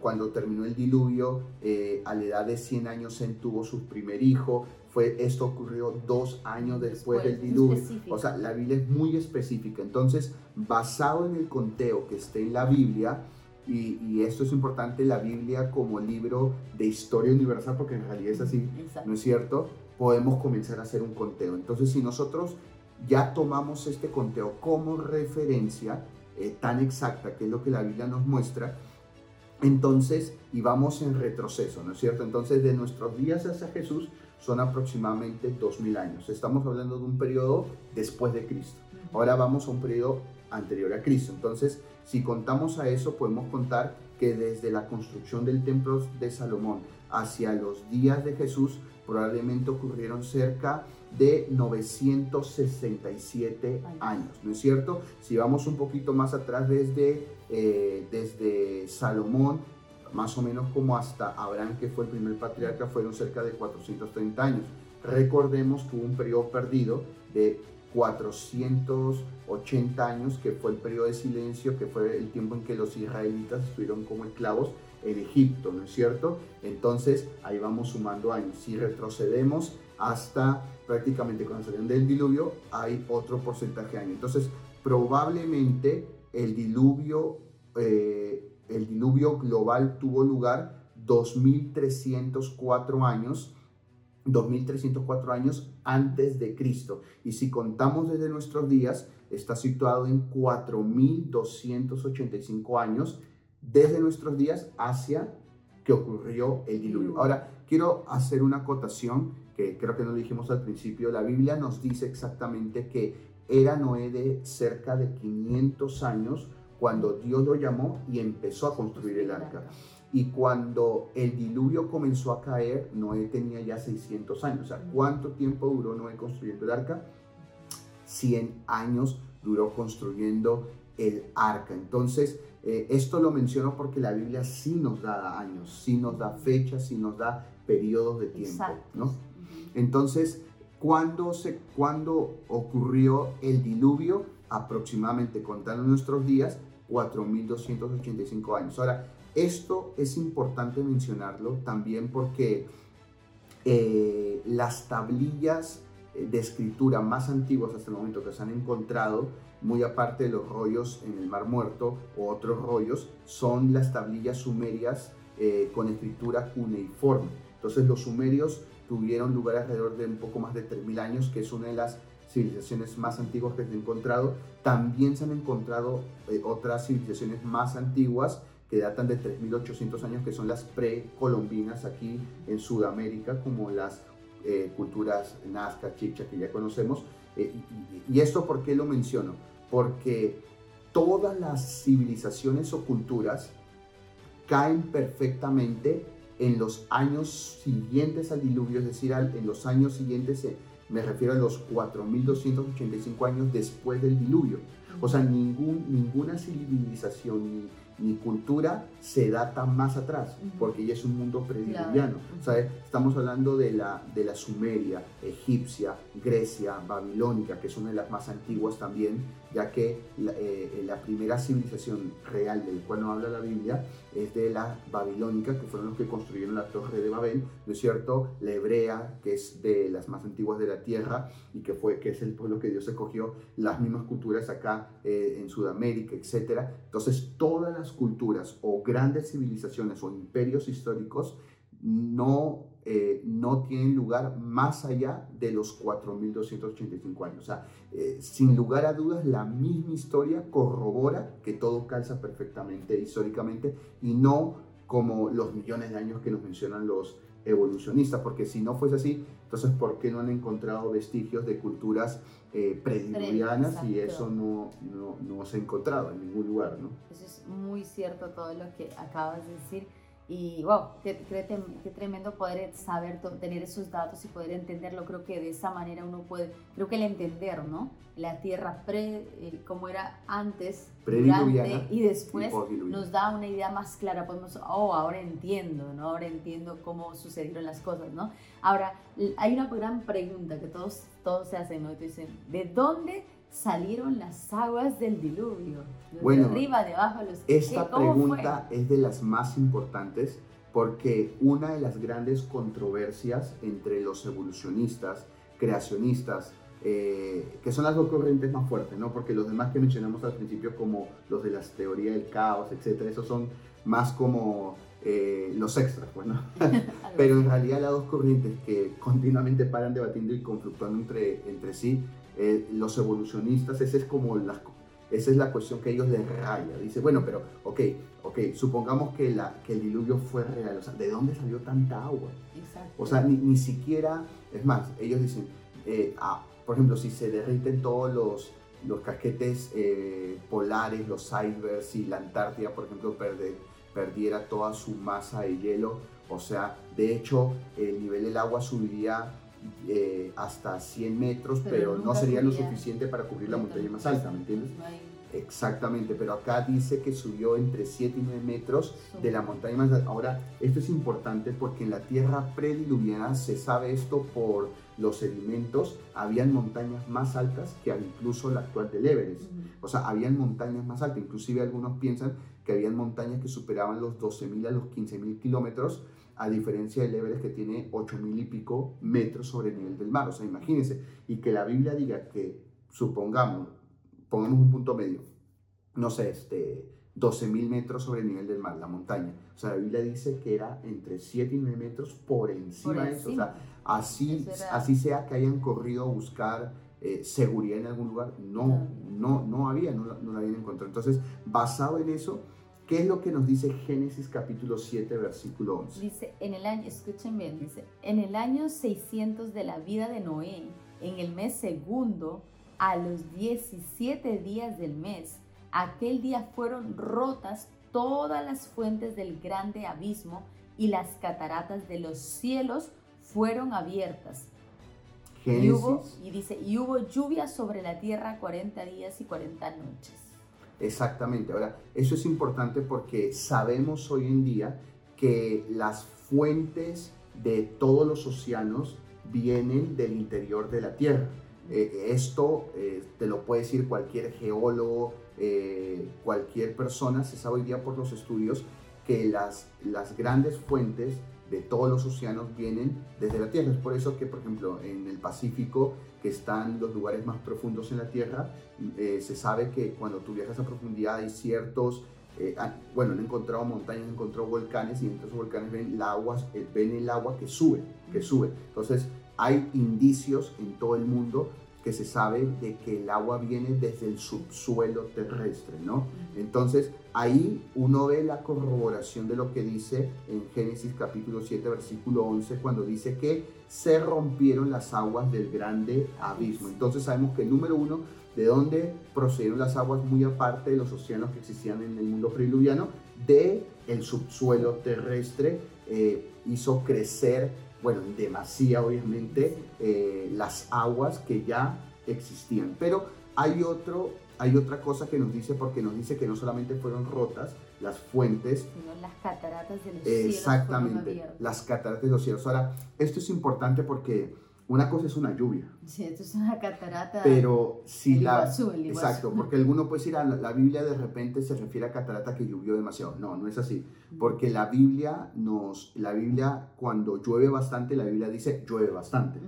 cuando terminó el diluvio, eh, a la edad de 100 años, se tuvo su primer hijo. Fue, esto ocurrió dos años después, del diluvio. O sea, la Biblia es muy específica. Entonces, basado en el conteo que esté en la Biblia, y, y, esto es importante, la Biblia como libro de historia universal, porque en realidad es así, ¿no es cierto? podemos comenzar a hacer un conteo. Entonces, si nosotros ya tomamos este conteo como referencia eh, tan exacta, que es lo que la Biblia nos muestra, entonces, y vamos en retroceso, ¿no es cierto? Entonces, de nuestros días hacia Jesús son aproximadamente 2000 años. Estamos hablando de un periodo después de Cristo. Ahora vamos a un periodo anterior a Cristo. Entonces, si contamos a eso, podemos contar que desde la construcción del templo de Salomón hacia los días de Jesús, probablemente ocurrieron cerca de 967 años, ¿no es cierto? Si vamos un poquito más atrás desde, eh, desde Salomón, más o menos como hasta Abraham, que fue el primer patriarca, fueron cerca de 430 años. Recordemos que hubo un periodo perdido de 480 años, que fue el periodo de silencio, que fue el tiempo en que los israelitas estuvieron como esclavos en Egipto, ¿no es cierto? Entonces ahí vamos sumando años. Si retrocedemos hasta prácticamente cuando salieron del diluvio, hay otro porcentaje de años. Entonces probablemente el diluvio, eh, el diluvio global tuvo lugar 2304 años 2304 años antes de Cristo. Y si contamos desde nuestros días, está situado en 4285 años desde nuestros días hacia que ocurrió el diluvio. Ahora, quiero hacer una acotación que creo que no dijimos al principio. La Biblia nos dice exactamente que era Noé de cerca de 500 años cuando Dios lo llamó y empezó a construir el arca. Y cuando el diluvio comenzó a caer, Noé tenía ya 600 años. O sea, ¿cuánto tiempo duró Noé construyendo el arca? 100 años duró construyendo el arca. Entonces, eh, esto lo menciono porque la Biblia sí nos da años, sí nos da fechas, sí nos da periodos de tiempo. ¿no? Entonces, ¿cuándo, se, ¿cuándo ocurrió el diluvio? Aproximadamente, contando nuestros días, 4.285 años. Ahora, esto es importante mencionarlo también porque eh, las tablillas eh, de escritura más antiguas hasta el momento que se han encontrado, muy aparte de los rollos en el Mar Muerto o otros rollos, son las tablillas sumerias eh, con escritura cuneiforme. Entonces los sumerios tuvieron lugar alrededor de un poco más de 3.000 años, que es una de las civilizaciones más antiguas que se han encontrado. También se han encontrado otras civilizaciones más antiguas que datan de 3.800 años, que son las precolombinas aquí en Sudamérica, como las eh, culturas Nazca, Chicha, que ya conocemos. Eh, y, esto por qué lo menciono? Porque todas las civilizaciones o culturas caen perfectamente en los años siguientes al diluvio, es decir, en los años siguientes, eh, me refiero a los 4.285 años después del diluvio. O sea, ningún, ninguna civilización mi cultura se data más atrás, porque ya es un mundo prediluviano. Estamos hablando de la, de la Sumeria, egipcia, Grecia, babilónica, que es una de las más antiguas también, ya que la, eh, la primera civilización real del cual nos habla la Biblia es de la babilónica, que fueron los que construyeron la torre de Babel, ¿no es cierto? La hebrea, que es de las más antiguas de la tierra y que, fue, que es el pueblo que Dios escogió, las mismas culturas acá eh, en Sudamérica, etc. Entonces, todas las culturas o grandes civilizaciones o imperios históricos no, eh, no tienen lugar más allá de los 4.285 años. O sea, eh, sin lugar a dudas, la misma historia corrobora que todo calza perfectamente históricamente y no como los millones de años que nos mencionan los evolucionistas, porque si no fuese así, entonces ¿por qué no han encontrado vestigios de culturas eh, prediluvianas y eso no, no, no, se ha encontrado en ningún lugar? ¿no? Eso es muy cierto todo lo que acabas de decir y wow, qué, qué, tremendo poder saber, tener esos datos y poder entenderlo. Creo que de esa manera uno puede, creo que el entender, ¿no? La tierra pre, eh, como era antes, durante y después nos da una idea más clara. Podemos, oh, ahora entiendo, ¿no? Ahora entiendo cómo sucedieron las cosas, ¿no? Ahora, hay una gran pregunta que todos, todos se hacen, ¿no? dicen, ¿de dónde salieron las aguas del diluvio. Bueno, de arriba, de abajo, los Esta pregunta es de las más importantes porque una de las grandes controversias entre los evolucionistas, creacionistas, eh, que son las dos corrientes más fuertes, ¿no? Porque los demás que mencionamos al principio, como los de las teorías del caos, etcétera, esos son más como eh, los extras, pues, ¿no? Pero en realidad las dos corrientes que continuamente paran debatiendo y conflictuando entre, entre sí, eh, los evolucionistas, esa es como la, esa es la cuestión que ellos les raya. Dice, bueno, pero, ok, ok, supongamos que, la, que el diluvio fue real, o sea, ¿de dónde salió tanta agua? Exacto. O sea, ni, ni siquiera, es más, ellos dicen, eh, ah, por ejemplo, si se derriten todos los, los casquetes eh, polares, los icebergs, y la Antártida, por ejemplo, perdiera toda su masa de hielo, o sea, de hecho, el nivel del agua subiría eh, hasta 100 metros, pero, no sería lo suficiente para cubrir la montaña más alta, ¿me entiendes? Exactamente, pero acá dice que subió entre 7 y 9 metros de la montaña más alta. Ahora, esto es importante porque en la tierra prediluviana se sabe esto por los sedimentos, habían montañas más altas que incluso la actual del Everest. O sea, habían montañas más altas, inclusive algunos piensan que habían montañas que superaban los 12.000 a los 15.000 kilómetros, a diferencia del Everest que tiene 8.000 y pico metros sobre el nivel del mar. O sea, imagínense, y que la Biblia diga que, supongamos, pongamos un punto medio, no sé, este, 12.000 metros sobre el nivel del mar, la montaña. O sea, la Biblia dice que era entre 7 y 9 metros por encima, de eso. O sea, así, así sea que hayan corrido a buscar eh, seguridad en algún lugar, no, no, no había, no, no la habían encontrado. Entonces, basado en eso, ¿Qué es lo que nos dice Génesis capítulo 7, versículo 11? Dice, en el año, escuchen bien, dice, en el año 600 de la vida de Noé, en el mes segundo, a los 17 días del mes, aquel día fueron rotas todas las fuentes del grande abismo y las cataratas de los cielos fueron abiertas. Génesis. Y, hubo, y dice, y hubo lluvia sobre la tierra 40 días y 40 noches. Exactamente. Ahora, eso es importante porque sabemos hoy en día que las fuentes de todos los océanos vienen del interior de la Tierra. Eh, esto eh, te lo puede decir cualquier geólogo, eh, cualquier persona, se sabe hoy día por los estudios que las, las grandes fuentes de todos los océanos vienen desde la Tierra. Es por eso que, por ejemplo, en el Pacífico, que están los lugares más profundos en la Tierra, se sabe que cuando tú viajas a profundidad hay ciertos bueno, han encontrado montañas, han encontrado volcanes y en estos volcanes ven, el agua, ven el agua que sube, que sube. Entonces, hay indicios en todo el mundo que se sabe de que el agua viene desde el subsuelo terrestre, ¿no? Entonces, ahí uno ve la corroboración de lo que dice en Génesis capítulo 7, versículo 11, cuando dice que se rompieron las aguas del grande abismo. Entonces, sabemos que número uno, de dónde procedieron las aguas muy aparte de los océanos que existían en el mundo prediluviano, de el subsuelo terrestre eh, hizo crecer bueno, demasiado obviamente, eh, las aguas que ya existían. Pero hay, otro, hay otra cosa que nos dice, porque nos dice que no solamente fueron rotas las fuentes, sino las cataratas de los cielos. Exactamente, las cataratas de los cielos. Ahora, esto es importante porque una cosa es una lluvia. Sí, esto es una catarata. Pero si la... exacto, porque alguno puede decir, ah, la, Biblia de repente se refiere a catarata que llovió demasiado. No, no es así. Porque la Biblia nos... La Biblia, cuando llueve bastante, la Biblia dice llueve bastante.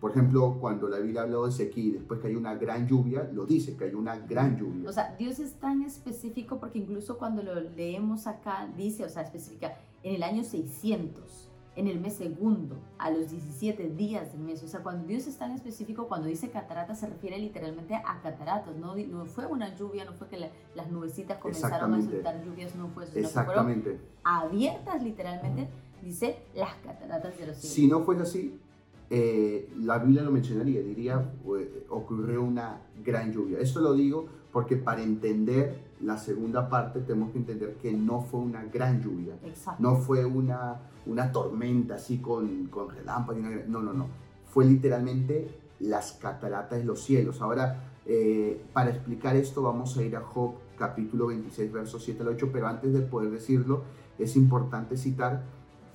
Por ejemplo, cuando la Biblia habló de sequía después que hay una gran lluvia, lo dice, que hay una gran lluvia. O sea, Dios es tan específico porque incluso cuando lo leemos acá, dice, o sea, específica, en el año 600 en el mes segundo, a los 17 días del mes. O sea, cuando Dios es tan específico, cuando dice catarata, se refiere literalmente a cataratas. No, no fue una lluvia, no fue que las nubecitas comenzaron a soltar lluvias, no fue eso. Exactamente. abiertas literalmente, dice las cataratas de los cielos. Si no fuese así, eh, la Biblia lo mencionaría, diría, eh, ocurrió una gran lluvia. Esto lo digo porque para entender la segunda parte tenemos que entender que no fue una gran lluvia, no fue una, una tormenta así con, con relámpagos, no, no, no, fue literalmente las cataratas de los cielos. Ahora, eh, para explicar esto vamos a ir a Job capítulo 26, versos 7 al 8, pero antes de poder decirlo, es importante citar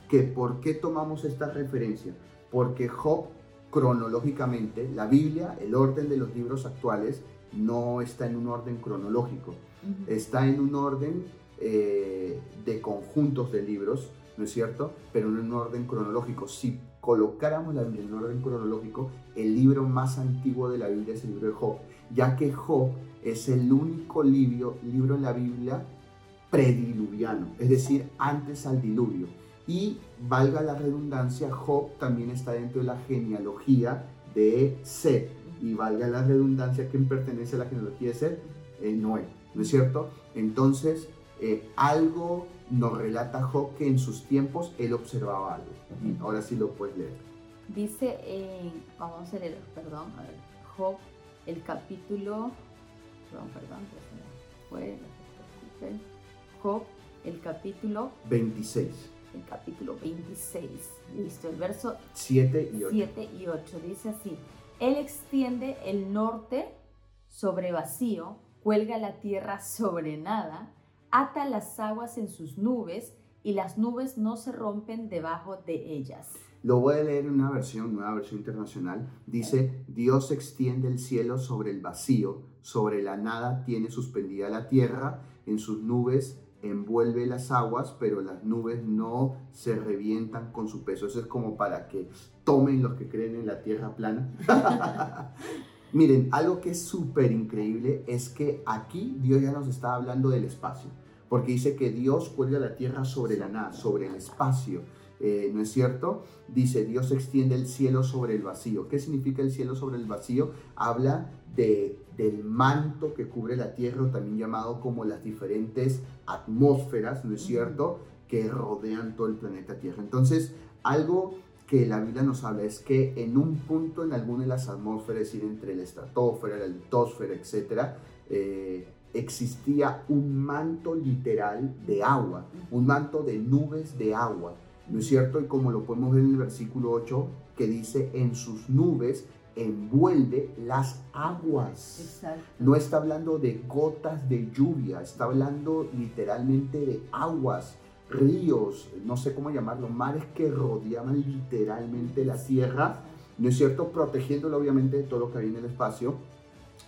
que por qué tomamos esta referencia, porque Job cronológicamente, la Biblia, el orden de los libros actuales, no está en un orden cronológico, está en un orden eh, de conjuntos de libros, ¿no es cierto? Pero en un orden cronológico. Si colocáramos la Biblia en un orden cronológico, el libro más antiguo de la Biblia es el libro de Job, ya que Job es el único libro, libro en la Biblia prediluviano, es decir, antes al diluvio. Y valga la redundancia, Job también está dentro de la genealogía de Seth. Y valga la redundancia, ¿quién pertenece a la genealogía de Seth? Eh, Noé, ¿no es cierto? Entonces, eh, algo nos relata Job que en sus tiempos él observaba algo. Ahora sí lo puedes leer. Dice, vamos a leer, perdón, Job, el capítulo, perdón, perdón, fue, Job, el capítulo 26. El capítulo 26. Listo, el verso 7 y 8. 7 y 8 dice así: Él extiende el norte sobre vacío, cuelga la tierra sobre nada, ata las aguas en sus nubes y las nubes no se rompen debajo de ellas. Lo voy a leer en una versión, nueva versión internacional. Dice, Dios extiende el cielo sobre el vacío, sobre la nada tiene suspendida la tierra, en sus nubes envuelve las aguas, pero las nubes no se revientan con su peso. Eso es como para que tomen los que creen en la tierra plana. Miren, algo que es súper increíble es que aquí Dios ya nos está hablando del espacio, porque dice que Dios cuelga la tierra sobre la nada, sobre el espacio. Eh, ¿no es cierto? Dice, Dios extiende el cielo sobre el vacío. ¿Qué significa el cielo sobre el vacío? Habla de, del manto que cubre la tierra, también llamado como las diferentes atmósferas, ¿no es cierto?, que rodean todo el planeta Tierra. Entonces, algo que la Biblia nos habla es que en un punto en alguna de las atmósferas, es decir, entre la estratosfera, la litosfera, etc., eh, existía un manto literal de agua, un manto de nubes de agua, ¿no es cierto? Y como lo podemos ver en el versículo 8, que dice, en sus nubes envuelve las aguas. No está hablando de gotas de lluvia, está hablando literalmente de aguas, ríos, no sé cómo llamarlo, mares que rodeaban literalmente la tierra, ¿no es cierto? Protegiéndola obviamente de todo lo que hay en el espacio,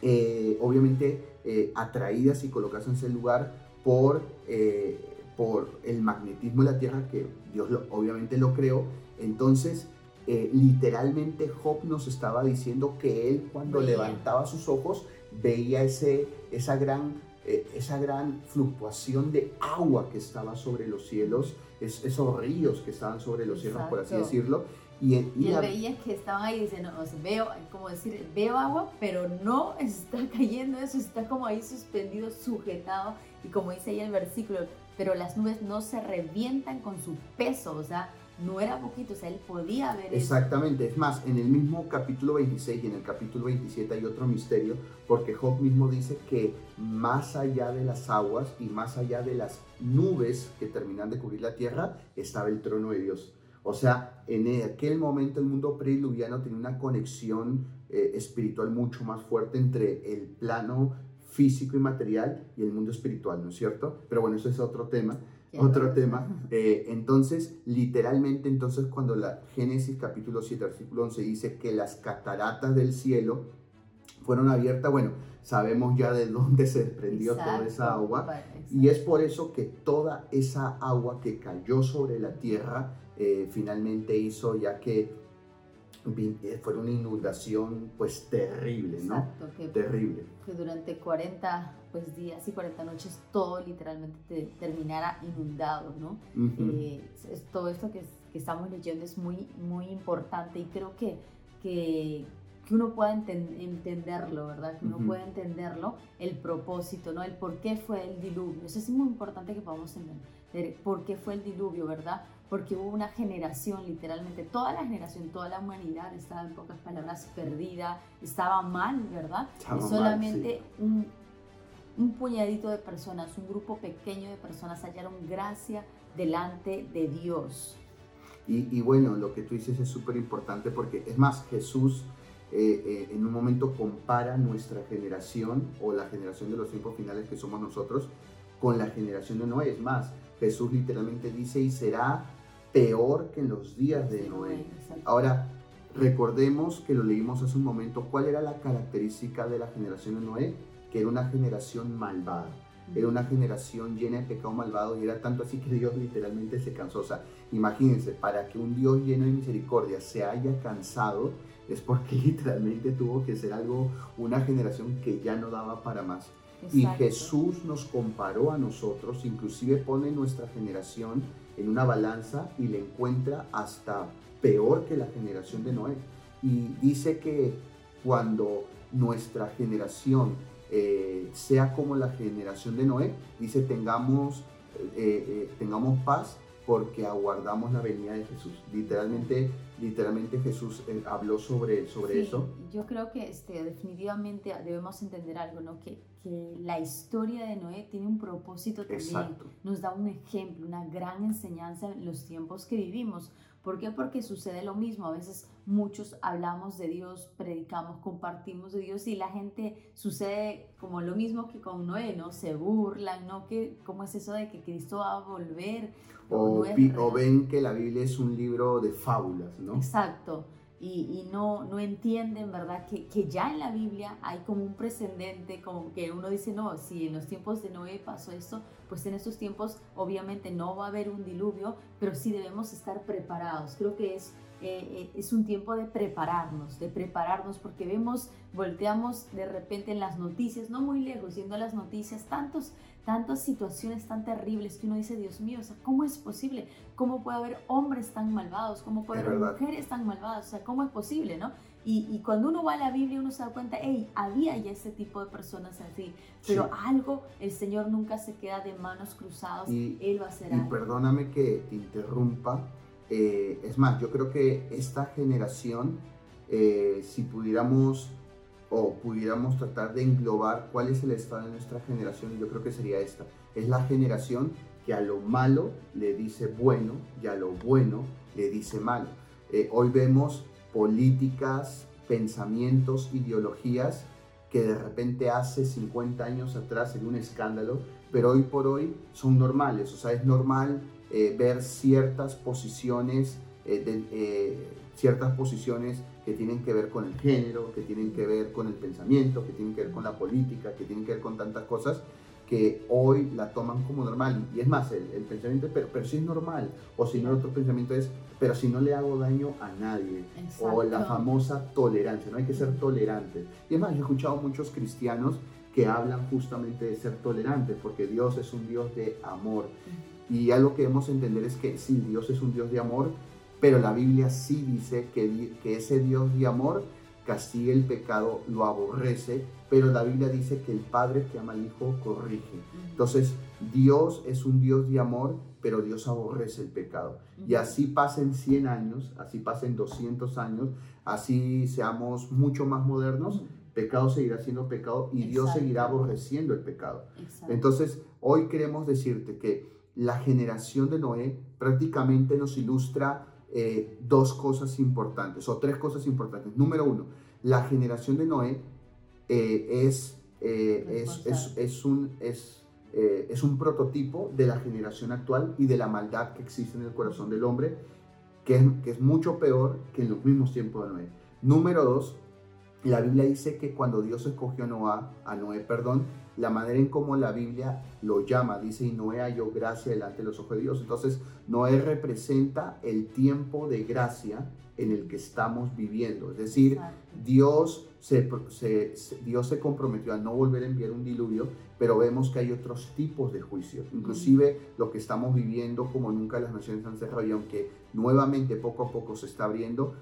eh, obviamente eh, atraídas y colocadas en ese lugar por, eh, por el magnetismo de la tierra, que Dios obviamente lo creó. Entonces, eh, literalmente Job nos estaba diciendo que él cuando levantaba sus ojos veía ese, esa, gran, eh, esa gran fluctuación de agua que estaba sobre los cielos, esos ríos que estaban sobre los cielos, por así decirlo. Y, y, él veía que estaban ahí diciendo, veo, como decir, veo agua, pero no está cayendo eso, está como ahí suspendido, sujetado, y como dice ahí el versículo, pero las nubes no se revientan con su peso, o sea, no era poquito, o sea, él podía ver Exactamente, es más, en el mismo capítulo 26 y en el capítulo 27 hay otro misterio, porque Job mismo dice que más allá de las aguas y más allá de las nubes que terminan de cubrir la tierra, estaba el trono de Dios. O sea, en aquel momento el mundo prediluviano tenía una conexión eh, espiritual mucho más fuerte entre el plano físico y material y el mundo espiritual, ¿no es cierto? Pero bueno, eso es otro tema otro tema. Eh, entonces, literalmente, entonces cuando la Génesis capítulo 7, versículo 11 dice que las cataratas del cielo fueron abiertas, bueno, sabemos ya de dónde se desprendió toda esa agua. Y es por eso que toda esa agua que cayó sobre la tierra eh, finalmente hizo ya que fue una inundación pues terrible, ¿no? Exacto, que, terrible. Que durante 40 pues, días y 40 noches todo literalmente terminara inundado, ¿no? Eh, todo esto que, que, estamos leyendo es muy, muy importante y creo que, que, que uno pueda entenderlo, ¿verdad? Que uno pueda entenderlo, el propósito, ¿no? El por qué fue el diluvio. Eso es muy importante que podamos entender por qué fue el diluvio, ¿verdad? Porque hubo una generación, literalmente toda la generación, toda la humanidad estaba en pocas palabras perdida, estaba mal, ¿verdad? y solamente un, un puñadito de personas, un grupo pequeño de personas hallaron gracia delante de Dios. Y, y bueno, lo que tú dices es súper importante porque es más, Jesús eh, eh, en un momento compara nuestra generación o la generación de los tiempos finales que somos nosotros con la generación de Noé. Es más, Jesús literalmente dice, y será peor que en los días de Noé. Ahora, recordemos que lo leímos hace un momento, ¿cuál era la característica de la generación de Noé? Que era una generación malvada. Era una generación llena de pecado malvado y era tanto así que Dios literalmente se cansó. O sea, imagínense, para que un Dios lleno de misericordia se haya cansado, es porque literalmente tuvo que ser algo, una generación que ya no daba para más. Y Jesús nos comparó a nosotros, inclusive pone nuestra generación en una balanza y le encuentra hasta peor que la generación de Noé. Y dice que cuando nuestra generación eh, sea como la generación de Noé, dice tengamos, eh, eh, tengamos paz porque aguardamos la venida de Jesús. Literalmente, literalmente Jesús habló sobre, sobre eso. Yo creo que este, definitivamente debemos entender algo, ¿no? Que, que la historia de Noé tiene un propósito también. Exacto. Nos da un ejemplo, una gran enseñanza en los tiempos que vivimos. ¿Por qué? Porque sucede lo mismo. A veces muchos hablamos de Dios, predicamos, compartimos de Dios y la gente sucede como lo mismo que con Noé, ¿no? Se burlan, ¿no? que ¿Cómo es eso de que Cristo va a volver? O, o ven que la Biblia es un libro de fábulas, ¿no? Exacto y, no, no entienden, ¿verdad? Que, que, ya en la Biblia hay como un precedente, como que uno dice, no, si en los tiempos de Noé pasó esto, pues en estos tiempos obviamente no va a haber un diluvio, pero sí debemos estar preparados. Creo que es, eh, eh, es un tiempo de prepararnos, de prepararnos, porque vemos, volteamos de repente en las noticias, no muy lejos, siendo las noticias, tantos tantas situaciones tan terribles que uno dice, Dios mío, ¿cómo es posible? ¿Cómo puede haber hombres tan malvados? ¿Cómo puede haber mujeres tan malvadas? O sea, ¿cómo es posible, no? Y, cuando uno va a la Biblia, uno se da cuenta, hey, había ya ese tipo de personas así, pero algo, el Señor nunca se queda de manos cruzadas, Él va a hacer y algo. perdóname que te interrumpa, eh, es más, yo creo que esta generación, eh, si pudiéramos o pudiéramos tratar de englobar cuál es el estado de nuestra generación, yo creo que sería esta. Es la generación que a lo malo le dice bueno y a lo bueno le dice malo. Eh, hoy vemos políticas, pensamientos, ideologías que de repente hace 50 años atrás era un escándalo, pero hoy por hoy son normales. O sea, es normal eh, ver ciertas posiciones, eh, ciertas posiciones que tienen que ver con el género, que tienen que ver con el pensamiento, que tienen que ver con la política, que tienen que ver con tantas cosas que hoy la toman como normal. Y es más, el, pensamiento, pero, pero sí es normal. O si no, el otro pensamiento es, pero si no le hago daño a nadie. O la famosa tolerancia, no hay que ser tolerante. Y es más, he escuchado muchos cristianos que hablan justamente de ser tolerantes, porque Dios es un Dios de amor. Y algo que debemos entender es que sí, Dios es un Dios de amor, pero la Biblia sí dice que, que ese Dios de amor castiga el pecado, lo aborrece, pero la Biblia dice que el Padre que ama al Hijo corrige. Entonces, Dios es un Dios de amor, pero Dios aborrece el pecado. Y así pasen 100 años, así pasen 200 años, así seamos mucho más modernos, pecado seguirá siendo pecado y Dios seguirá aborreciendo el pecado. Entonces, hoy queremos decirte que la generación de Noé prácticamente nos ilustra eh, dos cosas importantes o tres cosas importantes. Número uno, la generación de Noé eh, es, eh, es, es, un, es, es un prototipo de la generación actual y de la maldad que existe en el corazón del hombre, que es, que es mucho peor que en los mismos tiempos de Noé. Número dos, la Biblia dice que cuando Dios escogió a, Noé, a Noé, perdón, la manera en cómo la Biblia lo llama, dice, y Noé halló gracia delante de los ojos de Dios. Entonces, Noé representa el tiempo de gracia en el que estamos viviendo. Es decir, Dios se, Dios se comprometió a no volver a enviar un diluvio, pero vemos que hay otros tipos de juicios. Inclusive lo que estamos viviendo como nunca las naciones han cerrado y aunque nuevamente poco a poco se está abriendo,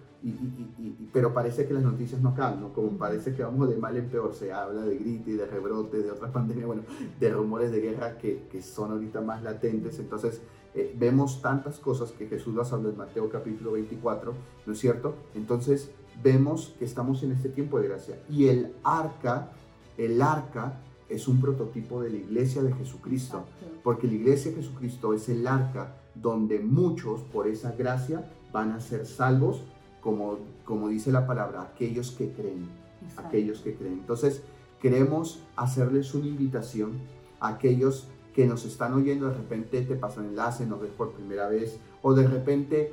pero parece que las noticias no acaban, ¿no? Como parece que vamos de mal en peor, se habla de grito y de rebrote, de otras pandemias, bueno, de rumores de guerra que, que son ahorita más latentes, entonces eh, vemos tantas cosas que Jesús las habla en Mateo capítulo 24, ¿no es cierto? Entonces vemos que estamos en este tiempo de gracia y el arca, el arca es un prototipo de la iglesia de Jesucristo, porque la iglesia de Jesucristo es el arca donde muchos por esa gracia van a ser salvos como, como dice la palabra, aquellos que creen, aquellos que creen. Entonces, queremos hacerles una invitación a aquellos que nos están oyendo, de repente te pasan enlace, nos ves por primera vez, o de repente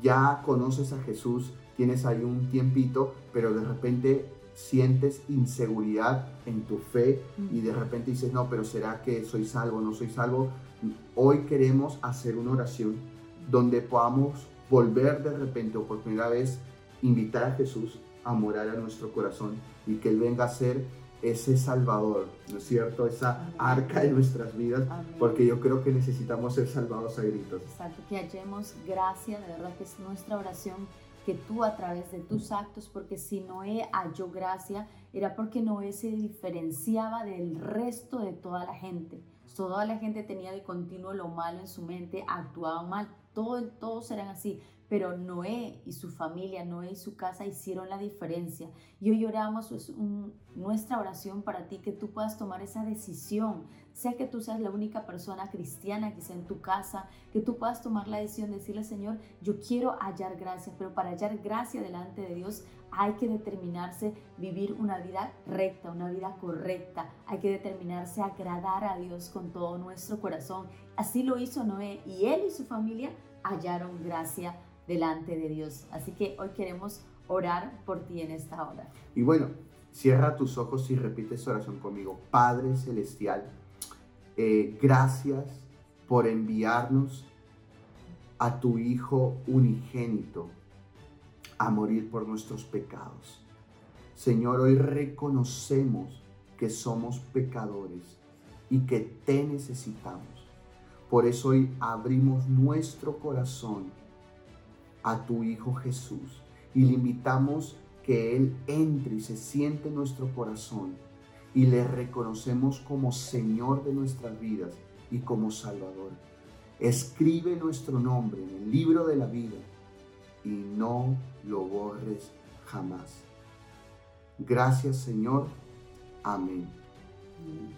ya conoces a Jesús, tienes ahí un tiempito, pero de repente sientes inseguridad en tu fe y de repente dices, no, pero ¿será que soy salvo, no soy salvo? Hoy queremos hacer una oración donde podamos volver de repente o por primera vez, invitar a Jesús a morar a nuestro corazón y que Él venga a ser ese Salvador, ¿no es cierto? Esa arca de nuestras vidas, porque yo creo que necesitamos ser salvados a gritos. Exacto, que hallemos gracia, de verdad que es nuestra oración, que tú a través de tus actos, porque si Noé halló gracia, era porque Noé se diferenciaba del resto de toda la gente. Toda la gente tenía de continuo lo malo en su mente, actuaba mal, todo, todos eran así, pero Noé y su familia, Noé y su casa hicieron la diferencia. Y hoy oramos nuestra oración para ti, que tú puedas tomar esa decisión, sea que tú seas la única persona cristiana que sea en tu casa, que tú puedas tomar la decisión de decirle, Señor, yo quiero hallar gracia, pero para hallar gracia delante de Dios hay que determinarse vivir una vida recta, una vida correcta, hay que determinarse agradar a Dios con todo nuestro corazón. Así lo hizo Noé y él y su familia hallaron gracia delante de Dios. Así que hoy queremos orar por ti en esta hora. Y bueno, cierra tus ojos y repite esta oración conmigo. Padre Celestial, eh, gracias por enviarnos a tu Hijo unigénito a morir por nuestros pecados. Señor, hoy reconocemos que somos pecadores y que te necesitamos. Por eso hoy abrimos nuestro corazón a tu Hijo Jesús y le invitamos que Él entre y se siente en nuestro corazón y le reconocemos como Señor de nuestras vidas y como Salvador. Escribe nuestro nombre en el libro de la vida y no lo borres jamás. Gracias Señor. Amén.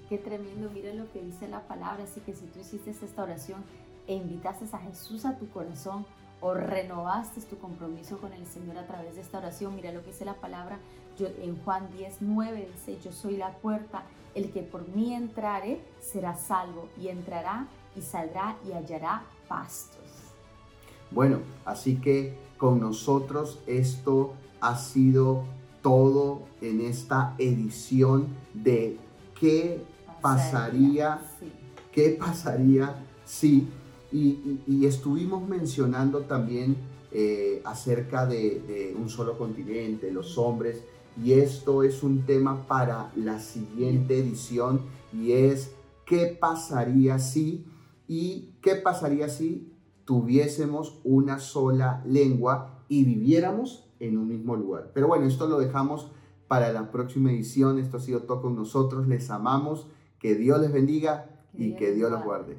Qué tremendo, mira lo que dice la palabra, así que si tú hiciste esta oración e invitaste a Jesús a tu corazón, o renovaste tu compromiso con el Señor a través de esta oración. Mira lo que dice la palabra yo, en Juan 10, 9, dice, yo soy la puerta, el que por mí entrare será salvo y entrará y saldrá y hallará pastos. Bueno, así que con nosotros esto ha sido todo en esta edición de qué pasaría, qué pasaría si y, estuvimos mencionando también eh, acerca de, un solo continente, los hombres, y esto es un tema para la siguiente edición y es qué pasaría si y qué pasaría si tuviésemos una sola lengua y viviéramos en un mismo lugar. Pero bueno, esto lo dejamos para la próxima edición. Esto ha sido todo con nosotros. Les amamos. Que Dios les bendiga y que Dios los guarde.